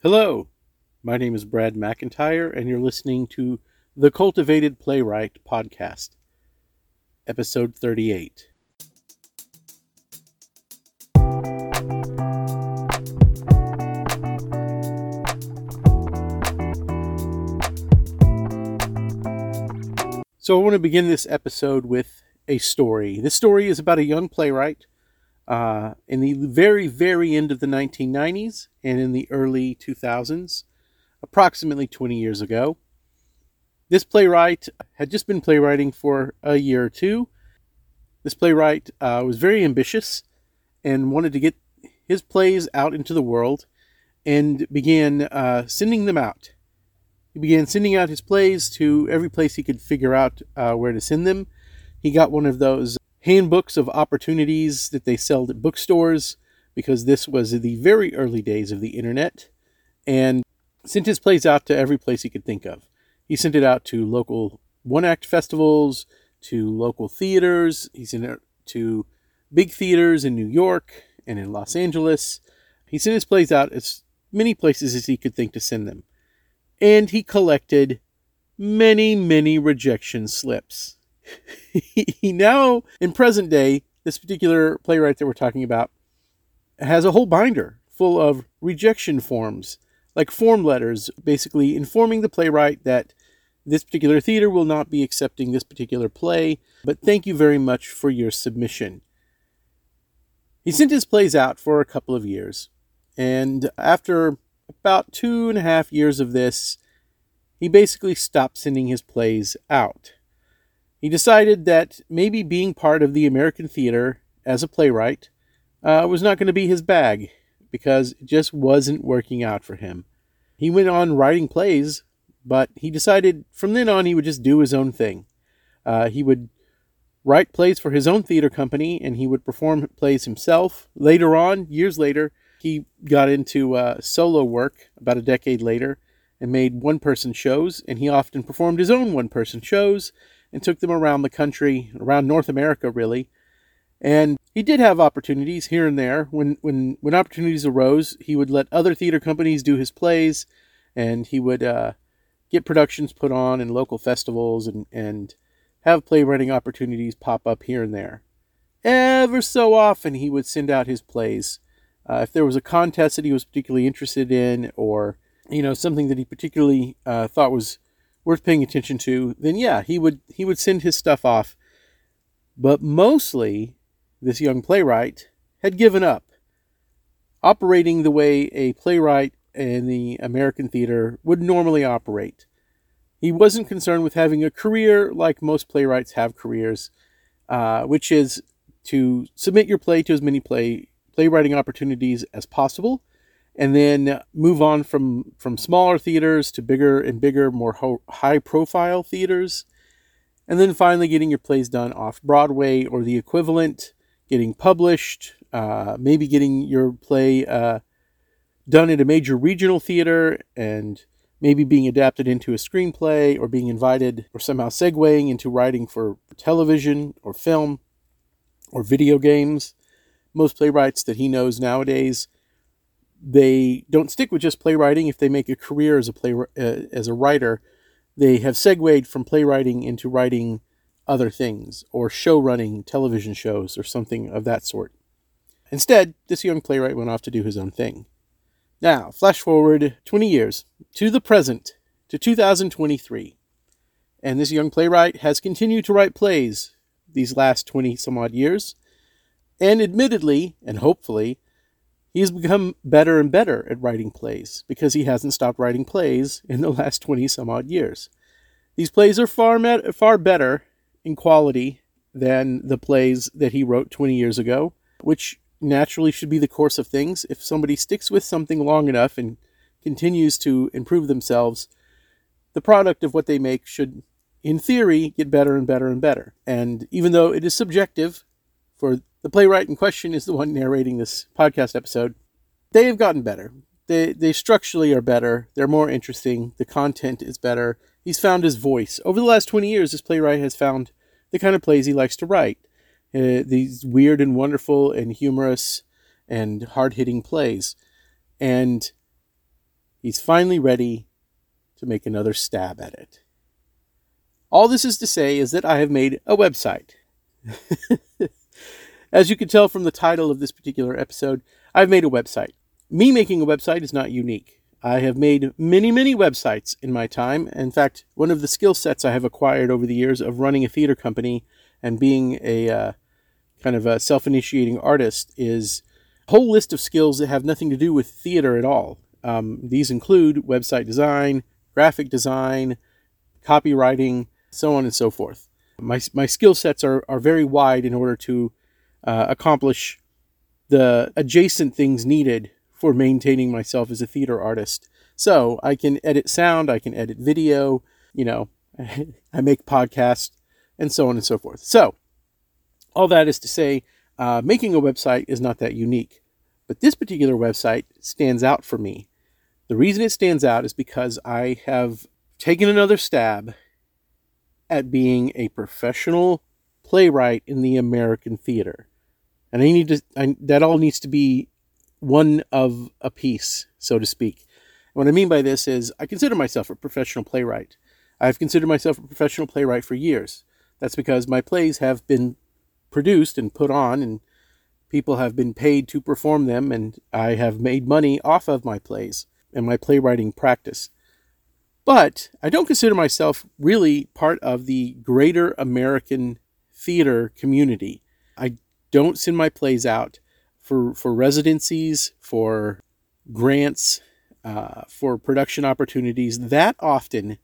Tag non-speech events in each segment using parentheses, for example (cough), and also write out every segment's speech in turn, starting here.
Hello, my name is Brad McEntire, and you're listening to the Cultivated Playwright Podcast, Episode 38. So, I want to begin this episode with a story. This story is about a young playwright uh, in the very, very end of the 1990s and in the early 2000s, approximately 20 years ago. This playwright had just been playwriting for a year or two. This playwright uh, was very ambitious and wanted to get his plays out into the world and began uh, sending them out. He began sending out his plays to every place he could figure out uh, where to send them. He got one of those handbooks of opportunities that they sell at bookstores because this was the very early days of the internet and sent his plays out to every place he could think of. He sent it out to local one act festivals, to local theaters, he sent it to big theaters in New York and in Los Angeles. He sent his plays out as many places as he could think to send them and he collected many, many rejection slips. He (laughs) now, in present day, this particular playwright that we're talking about has a whole binder full of rejection forms, like form letters, basically informing the playwright that this particular theater will not be accepting this particular play, but thank you very much for your submission. He sent his plays out for a couple of years, and after about two and a half years of this, he basically stopped sending his plays out. He decided that maybe being part of the American theater as a playwright uh, was not going to be his bag because it just wasn't working out for him. He went on writing plays, but he decided from then on he would just do his own thing. Uh, he would write plays for his own theater company and he would perform plays himself. Later on, years later, he got into uh, solo work about a decade later and made one person shows, and he often performed his own one person shows and took them around the country, around North America, really. And he did have opportunities here and there. When, when, when opportunities arose, he would let other theater companies do his plays, and he would uh, get productions put on in local festivals and, and have playwriting opportunities pop up here and there. Ever so often, he would send out his plays uh, if there was a contest that he was particularly interested in, or you know something that he particularly uh, thought was worth paying attention to, then yeah, he would he would send his stuff off. But mostly, this young playwright had given up operating the way a playwright in the American theater would normally operate. He wasn't concerned with having a career like most playwrights have careers, uh, which is to submit your play to as many play playwriting opportunities as possible, and then move on from from smaller theaters to bigger and bigger, more ho- high profile theaters, and then finally getting your plays done off Broadway or the equivalent, getting published, uh, maybe getting your play uh, done at a major regional theater and maybe being adapted into a screenplay or being invited or somehow segueing into writing for television or film or video games. Most playwrights that he knows nowadays, they don't stick with just playwriting. If they make a career as a play uh, as a writer, they have segued from playwriting into writing other things or show running television shows or something of that sort. Instead, this young playwright went off to do his own thing. Now, flash forward 20 years to the present, to 2023. And this young playwright has continued to write plays these last 20 some odd years. And admittedly, and hopefully, he has become better and better at writing plays because he hasn't stopped writing plays in the last 20 some odd years. These plays are far, met- far better in quality than the plays that he wrote 20 years ago, which naturally should be the course of things. If somebody sticks with something long enough and continues to improve themselves, the product of what they make should, in theory, get better and better and better. And even though it is subjective for the playwright in question is the one narrating this podcast episode. They have gotten better. They, they structurally are better. They're more interesting. The content is better. He's found his voice. Over the last 20 years, this playwright has found the kind of plays he likes to write. Uh, these weird and wonderful and humorous and hard hitting plays. And he's finally ready to make another stab at it. All this is to say is that I have made a website. (laughs) As you can tell from the title of this particular episode, I've made a website. Me making a website is not unique. I have made many, many websites in my time. In fact, one of the skill sets I have acquired over the years of running a theater company and being a uh, kind of a self initiating artist is a whole list of skills that have nothing to do with theater at all. Um, these include website design, graphic design, copywriting, so on and so forth. My, my skill sets are, are very wide in order to uh, accomplish the adjacent things needed for maintaining myself as a theater artist. So I can edit sound, I can edit video, you know, (laughs) I make podcasts, and so on and so forth. So, all that is to say, uh, making a website is not that unique. But this particular website stands out for me. The reason it stands out is because I have taken another stab at being a professional playwright in the American theater. And I need to, I, that all needs to be one of a piece, so to speak. What I mean by this is I consider myself a professional playwright. I've considered myself a professional playwright for years. That's because my plays have been produced and put on, and people have been paid to perform them, and I have made money off of my plays and my playwriting practice. But I don't consider myself really part of the greater American theater community. Don't send my plays out for, for residencies, for grants, uh, for production opportunities that often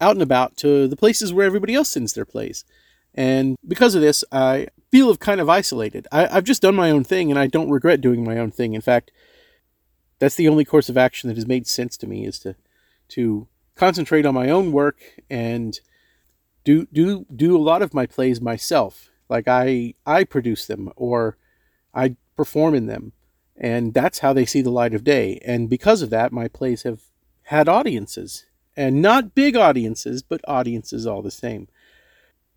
out and about to the places where everybody else sends their plays. And because of this, I feel kind of isolated. I, I've just done my own thing and I don't regret doing my own thing. In fact, that's the only course of action that has made sense to me is to to concentrate on my own work and do do do a lot of my plays myself. Like I I produce them or I perform in them. And that's how they see the light of day. And because of that, my plays have had audiences. And not big audiences, but audiences all the same.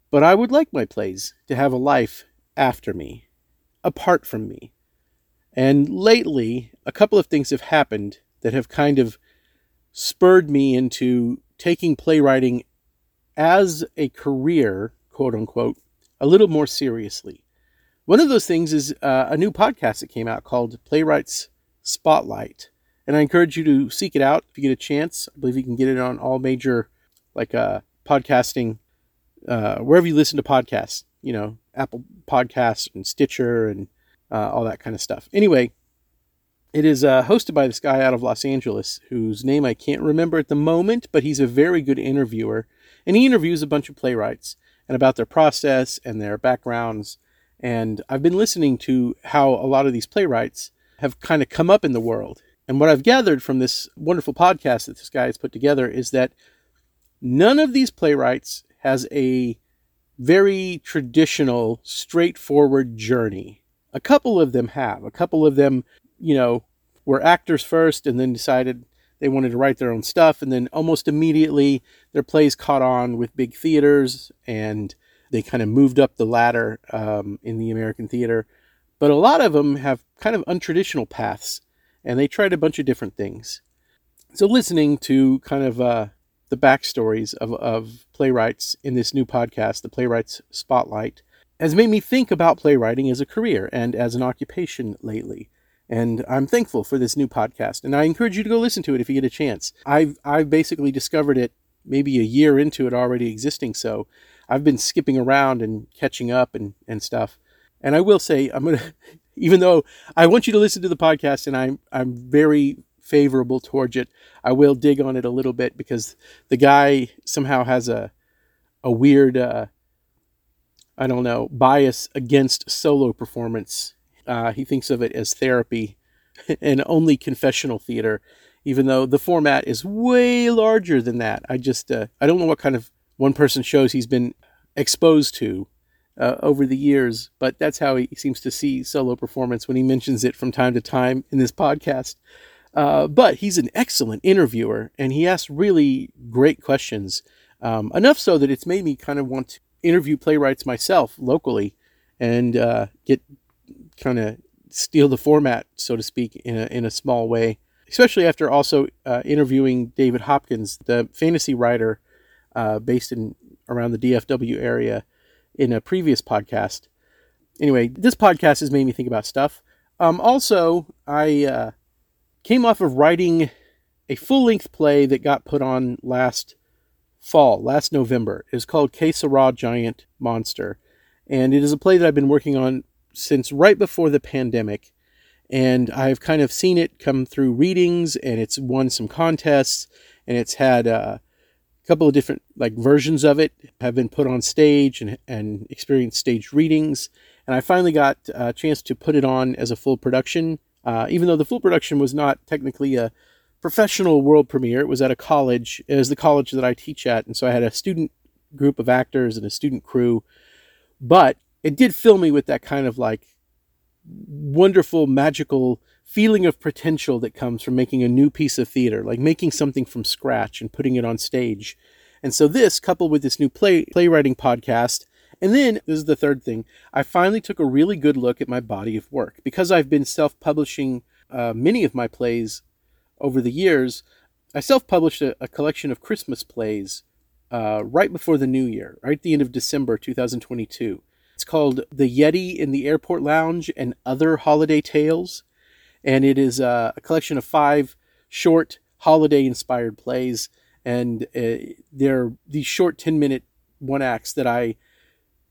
But I would like my plays to have a life after me, apart from me. And lately, a couple of things have happened that have kind of spurred me into taking playwriting as a career, quote unquote, a little more seriously. One of those things is uh, a new podcast that came out called Playwrights Spotlight. And I encourage you to seek it out if you get a chance. I believe you can get it on all major, like, uh, podcasting, uh, wherever you listen to podcasts, you know, Apple Podcasts and Stitcher and uh, all that kind of stuff. Anyway, it is uh, hosted by this guy out of Los Angeles whose name I can't remember at the moment, but he's a very good interviewer. And he interviews a bunch of playwrights and about their process and their backgrounds and I've been listening to how a lot of these playwrights have kind of come up in the world. And what I've gathered from this wonderful podcast that this guy has put together is that none of these playwrights has a very traditional, straightforward journey. A couple of them have. A couple of them, you know, were actors first and then decided they wanted to write their own stuff. And then almost immediately their plays caught on with big theaters and they kind of moved up the ladder um, in the American theater. But a lot of them have kind of untraditional paths, and they tried a bunch of different things. So, listening to kind of uh, the backstories of, of playwrights in this new podcast, the Playwrights Spotlight, has made me think about playwriting as a career and as an occupation lately. And I'm thankful for this new podcast, and I encourage you to go listen to it if you get a chance. I've I've basically discovered it maybe a year into it already existing, so I've been skipping around and catching up and, and stuff. And I will say, I'm gonna, (laughs) even though I want you to listen to the podcast, and I'm I'm very favorable towards it. I will dig on it a little bit because the guy somehow has a a weird, uh, I don't know, bias against solo performance. Uh, he thinks of it as therapy (laughs) and only confessional theater, even though the format is way larger than that. I just uh, I don't know what kind of one person shows he's been exposed to uh, over the years, but that's how he seems to see solo performance when he mentions it from time to time in this podcast. Uh, but he's an excellent interviewer and he asks really great questions. Um, enough so that it's made me kind of want to interview playwrights myself locally and uh, get kind of steal the format, so to speak, in a, in a small way. especially after also uh, interviewing David Hopkins, the fantasy writer uh, based in around the DFW area, in a previous podcast. Anyway, this podcast has made me think about stuff. Um, also, I uh, came off of writing a full length play that got put on last fall, last November. It's called Sera Giant Monster. And it is a play that I've been working on since right before the pandemic. And I've kind of seen it come through readings, and it's won some contests, and it's had uh, a couple of different like versions of it have been put on stage and, and experienced stage readings. And I finally got a chance to put it on as a full production, uh, even though the full production was not technically a professional world premiere. It was at a college. It was the college that I teach at, and so I had a student group of actors and a student crew. But it did fill me with that kind of like wonderful, magical feeling of potential that comes from making a new piece of theater, like making something from scratch and putting it on stage. And so this, coupled with this new play playwriting podcast, and then this is the third thing, I finally took a really good look at my body of work because I've been self-publishing uh, many of my plays over the years, I self published a, a, collection of Christmas plays uh, right before the new year, right at the end of December 2022. It's called The Yeti in the Airport Lounge and Other Holiday Tales. And it is uh, a collection of five short holiday inspired plays. And uh, they're these short 10 minute one acts that I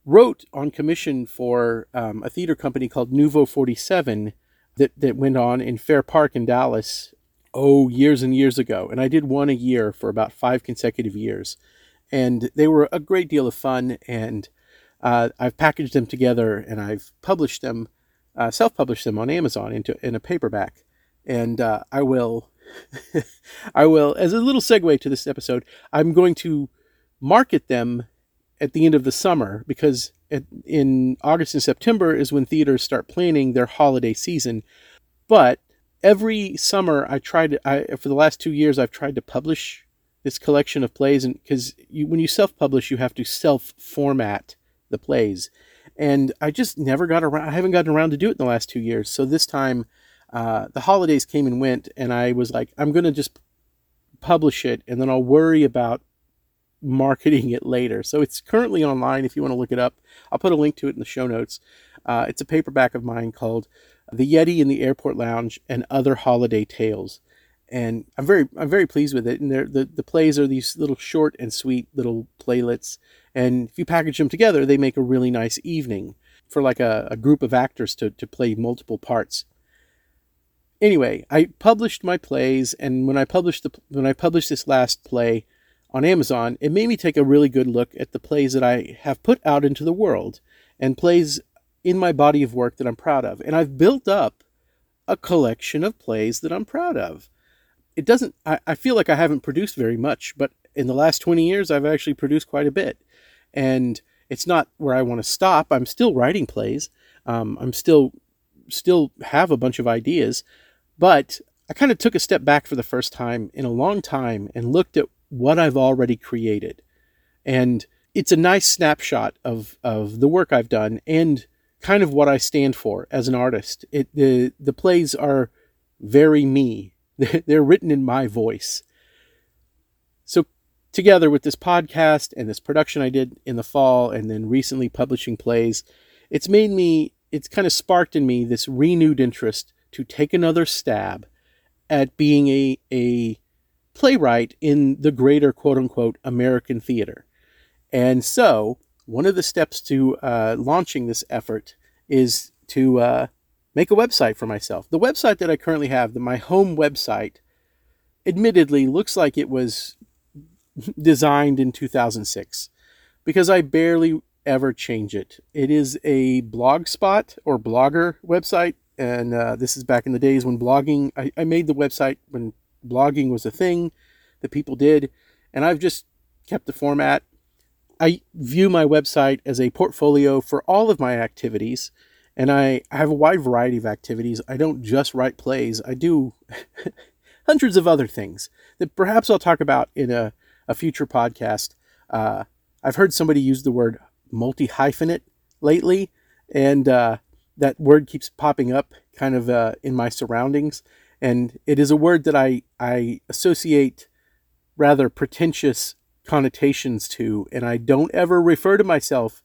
wrote on commission for um, a theater company called Nouveau 47 that, that went on in Fair Park in Dallas oh, years and years ago. And I did one a year for about five consecutive years. And they were a great deal of fun. And uh, I've packaged them together and I've published them, uh, self published them on Amazon into in a paperback. And uh, I will, (laughs) I will, as a little segue to this episode, I'm going to market them at the end of the summer because at, in August and September is when theaters start planning their holiday season. But every summer I tried I for the last 2 years I've tried to publish this collection of plays and you when you self-publish you have to self-format the plays and I just never got around I haven't gotten around to do it in the last 2 years so this time uh, the holidays came and went and I was like I'm going to just publish it and then I'll worry about marketing it later. So it's currently online if you want to look it up. I'll put a link to it in the show notes. Uh, it's a paperback of mine called the Yeti in the Airport Lounge, and other holiday tales. And I'm very I'm very pleased with it. And the the plays are these little short and sweet little playlets. And if you package them together, they make a really nice evening for like a, a group of actors to, to play multiple parts. Anyway, I published my plays, and when I published the when I published this last play on Amazon, it made me take a really good look at the plays that I have put out into the world and plays in my body of work that I'm proud of. And I've built up a collection of plays that I'm proud of. It doesn't, I, I feel like I haven't produced very much, but in the last 20 years, I've actually produced quite a bit. And it's not where I want to stop. I'm still writing plays. Um, I'm still, still have a bunch of ideas, but I kind of took a step back for the first time in a long time and looked at what I've already created. And it's a nice snapshot of, of the work I've done and kind of what I stand for as an artist. It the the plays are very me. They're written in my voice. So together with this podcast and this production I did in the fall and then recently publishing plays, it's made me it's kind of sparked in me this renewed interest to take another stab at being a a playwright in the greater quote unquote American theater. And so one of the steps to uh, launching this effort is to uh, make a website for myself. The website that I currently have, the, my home website, admittedly looks like it was (laughs) designed in 2006 because I barely ever change it. It is a blogspot or blogger website, and uh, this is back in the days when blogging. I, I made the website when blogging was a thing that people did, and I've just kept the format I view my website as a portfolio for all of my activities, and I, have a wide variety of activities. I don't just write plays, I do (laughs) hundreds of other things that perhaps I'll talk about in a, a future podcast. Uh, I've heard somebody use the word multi hyphenate lately, and uh, that word keeps popping up kind of uh, in my surroundings. And it is a word that I, I associate rather pretentious connotations to, and I don't ever refer to myself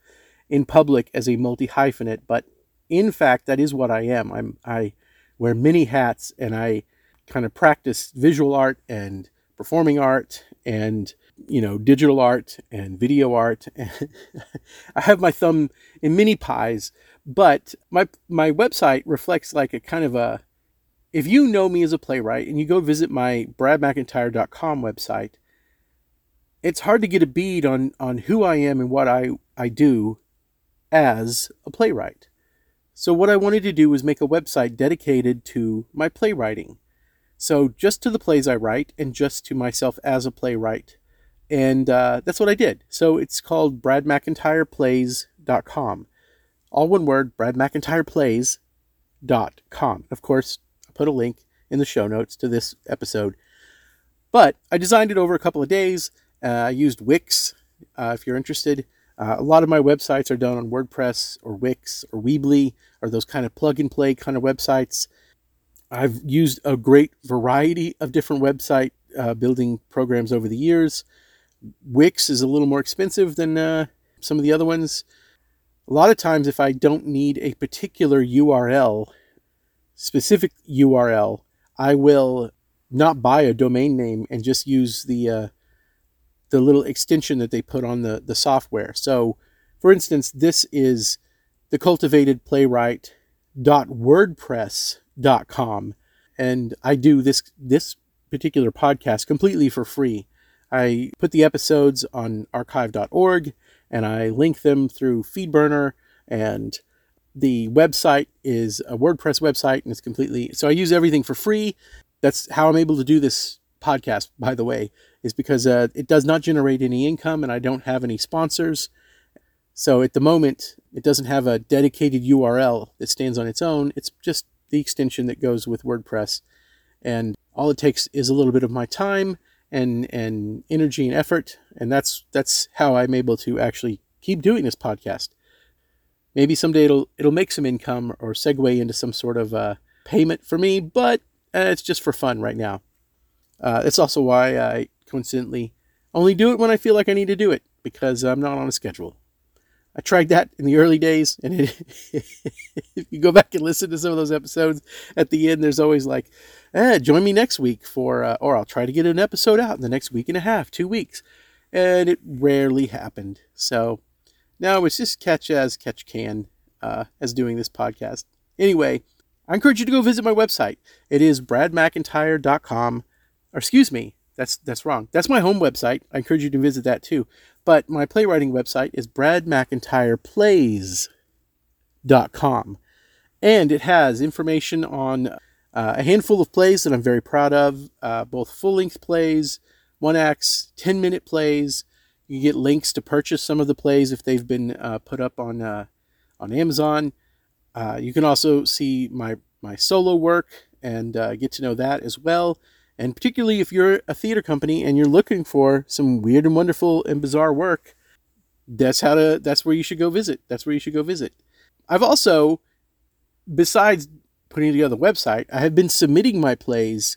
in public as a multi hyphenate, but in fact, that is what I am. I'm, I wear many hats and I kind of practice visual art and performing art and you know digital art and video art (laughs) i have my thumb in many pies but my my website reflects like a kind of a if you know me as a playwright and you go visit my bradmcentire.com website it's hard to get a bead on on who i am and what i i do as a playwright so what i wanted to do was make a website dedicated to my playwriting so just to the plays i write and just to myself as a playwright and uh, that's what I did. So it's called bradmcentireplays.com. All one word, bradmcentireplays.com. Of course, I put a link in the show notes to this episode. But I designed it over a couple of days. Uh, I used Wix, uh, if you're interested. Uh, a lot of my websites are done on WordPress or Wix or Weebly or those kind of plug and play kind of websites. I've used a great variety of different website uh, building programs over the years. Wix is a little more expensive than uh, some of the other ones. A lot of times, if I don't need a particular URL, specific URL, I will not buy a domain name and just use the uh, the little extension that they put on the, the software. So, for instance, this is the cultivated playwright wordpress.com and I do this this particular podcast completely for free. I put the episodes on archive.org and I link them through FeedBurner and the website is a WordPress website and it's completely so I use everything for free. That's how I'm able to do this podcast, by the way, is because uh, it does not generate any income and I don't have any sponsors. So at the moment, it doesn't have a dedicated URL that stands on its own. It's just the extension that goes with WordPress. And all it takes is a little bit of my time and and energy and effort and that's that's how I'm able to actually keep doing this podcast. Maybe someday it'll it'll make some income or segue into some sort of uh, payment for me, but uh, it's just for fun right now. Uh, that's also why I coincidentally only do it when I feel like I need to do it because I'm not on a schedule. I tried that in the early days, and it, (laughs) if you go back and listen to some of those episodes, at the end there's always like, eh, "Join me next week for," uh, or I'll try to get an episode out in the next week and a half, two weeks, and it rarely happened. So now it's just catch as catch can uh, as doing this podcast. Anyway, I encourage you to go visit my website. It is bradmcentire.com, or excuse me, that's that's wrong. That's my home website. I encourage you to visit that too. But my playwriting website is bradmcentireplays.com. And it has information on uh, a handful of plays that I'm very proud of, uh, both full length plays, one acts, 10 minute plays. You get links to purchase some of the plays if they've been uh, put up on, uh, on Amazon. Uh, you can also see my, my solo work and uh, get to know that as well. And particularly if you're a theater company and you're looking for some weird and wonderful and bizarre work, that's how to that's where you should go visit. That's where you should go visit. I've also besides putting together the website, I have been submitting my plays.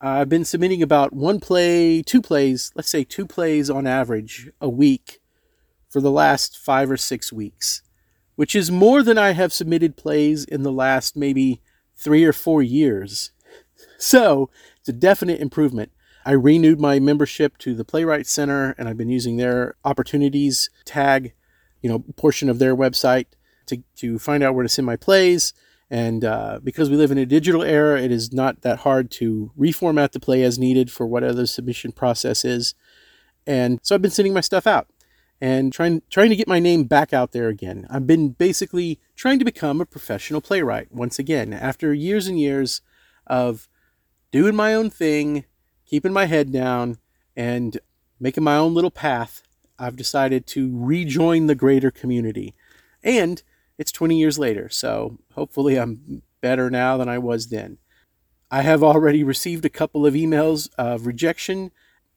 I've been submitting about one play, two plays, let's say two plays on average a week for the last 5 or 6 weeks, which is more than I have submitted plays in the last maybe 3 or 4 years. So, it's a definite improvement. I renewed my membership to the Playwright Center, and I've been using their opportunities tag, you know, portion of their website to, to find out where to send my plays. And uh, because we live in a digital era, it is not that hard to reformat the play as needed for whatever the submission process is. And so I've been sending my stuff out and trying trying to get my name back out there again. I've been basically trying to become a professional playwright once again after years and years of doing my own thing, keeping my head down, and making my own little path, I've decided to rejoin the greater community. And it's 20 years later, so hopefully I'm better now than I was then. I have already received a couple of emails of rejection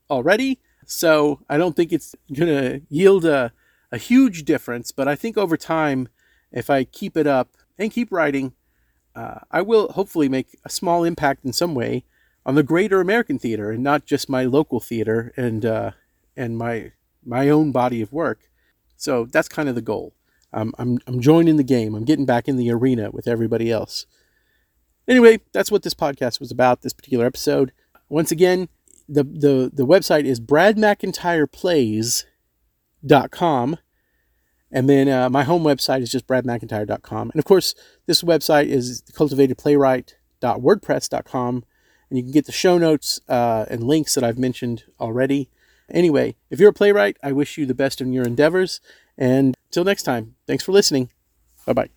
already, so I don't think it's going to yield a, a huge difference, but I think over time, if I keep it up and keep writing, uh, I will hopefully make a small impact in some way on the greater American theater and not just my local theater and uh, and my my own body of work. So that's kind of the goal. Um, I'm I'm joining the game. I'm getting back in the arena with everybody else. Anyway, that's what this podcast was about. This particular episode. Once again, the the the website is bradmcentireplays.com. And then uh, my home website is just bradmcentire.com. And of course, this website is cultivatedplaywright.wordpress.com. And you can get the show notes uh, and links that I've mentioned already. Anyway, if you're a playwright, I wish you the best in your endeavors. And until next time, thanks for listening. Bye bye.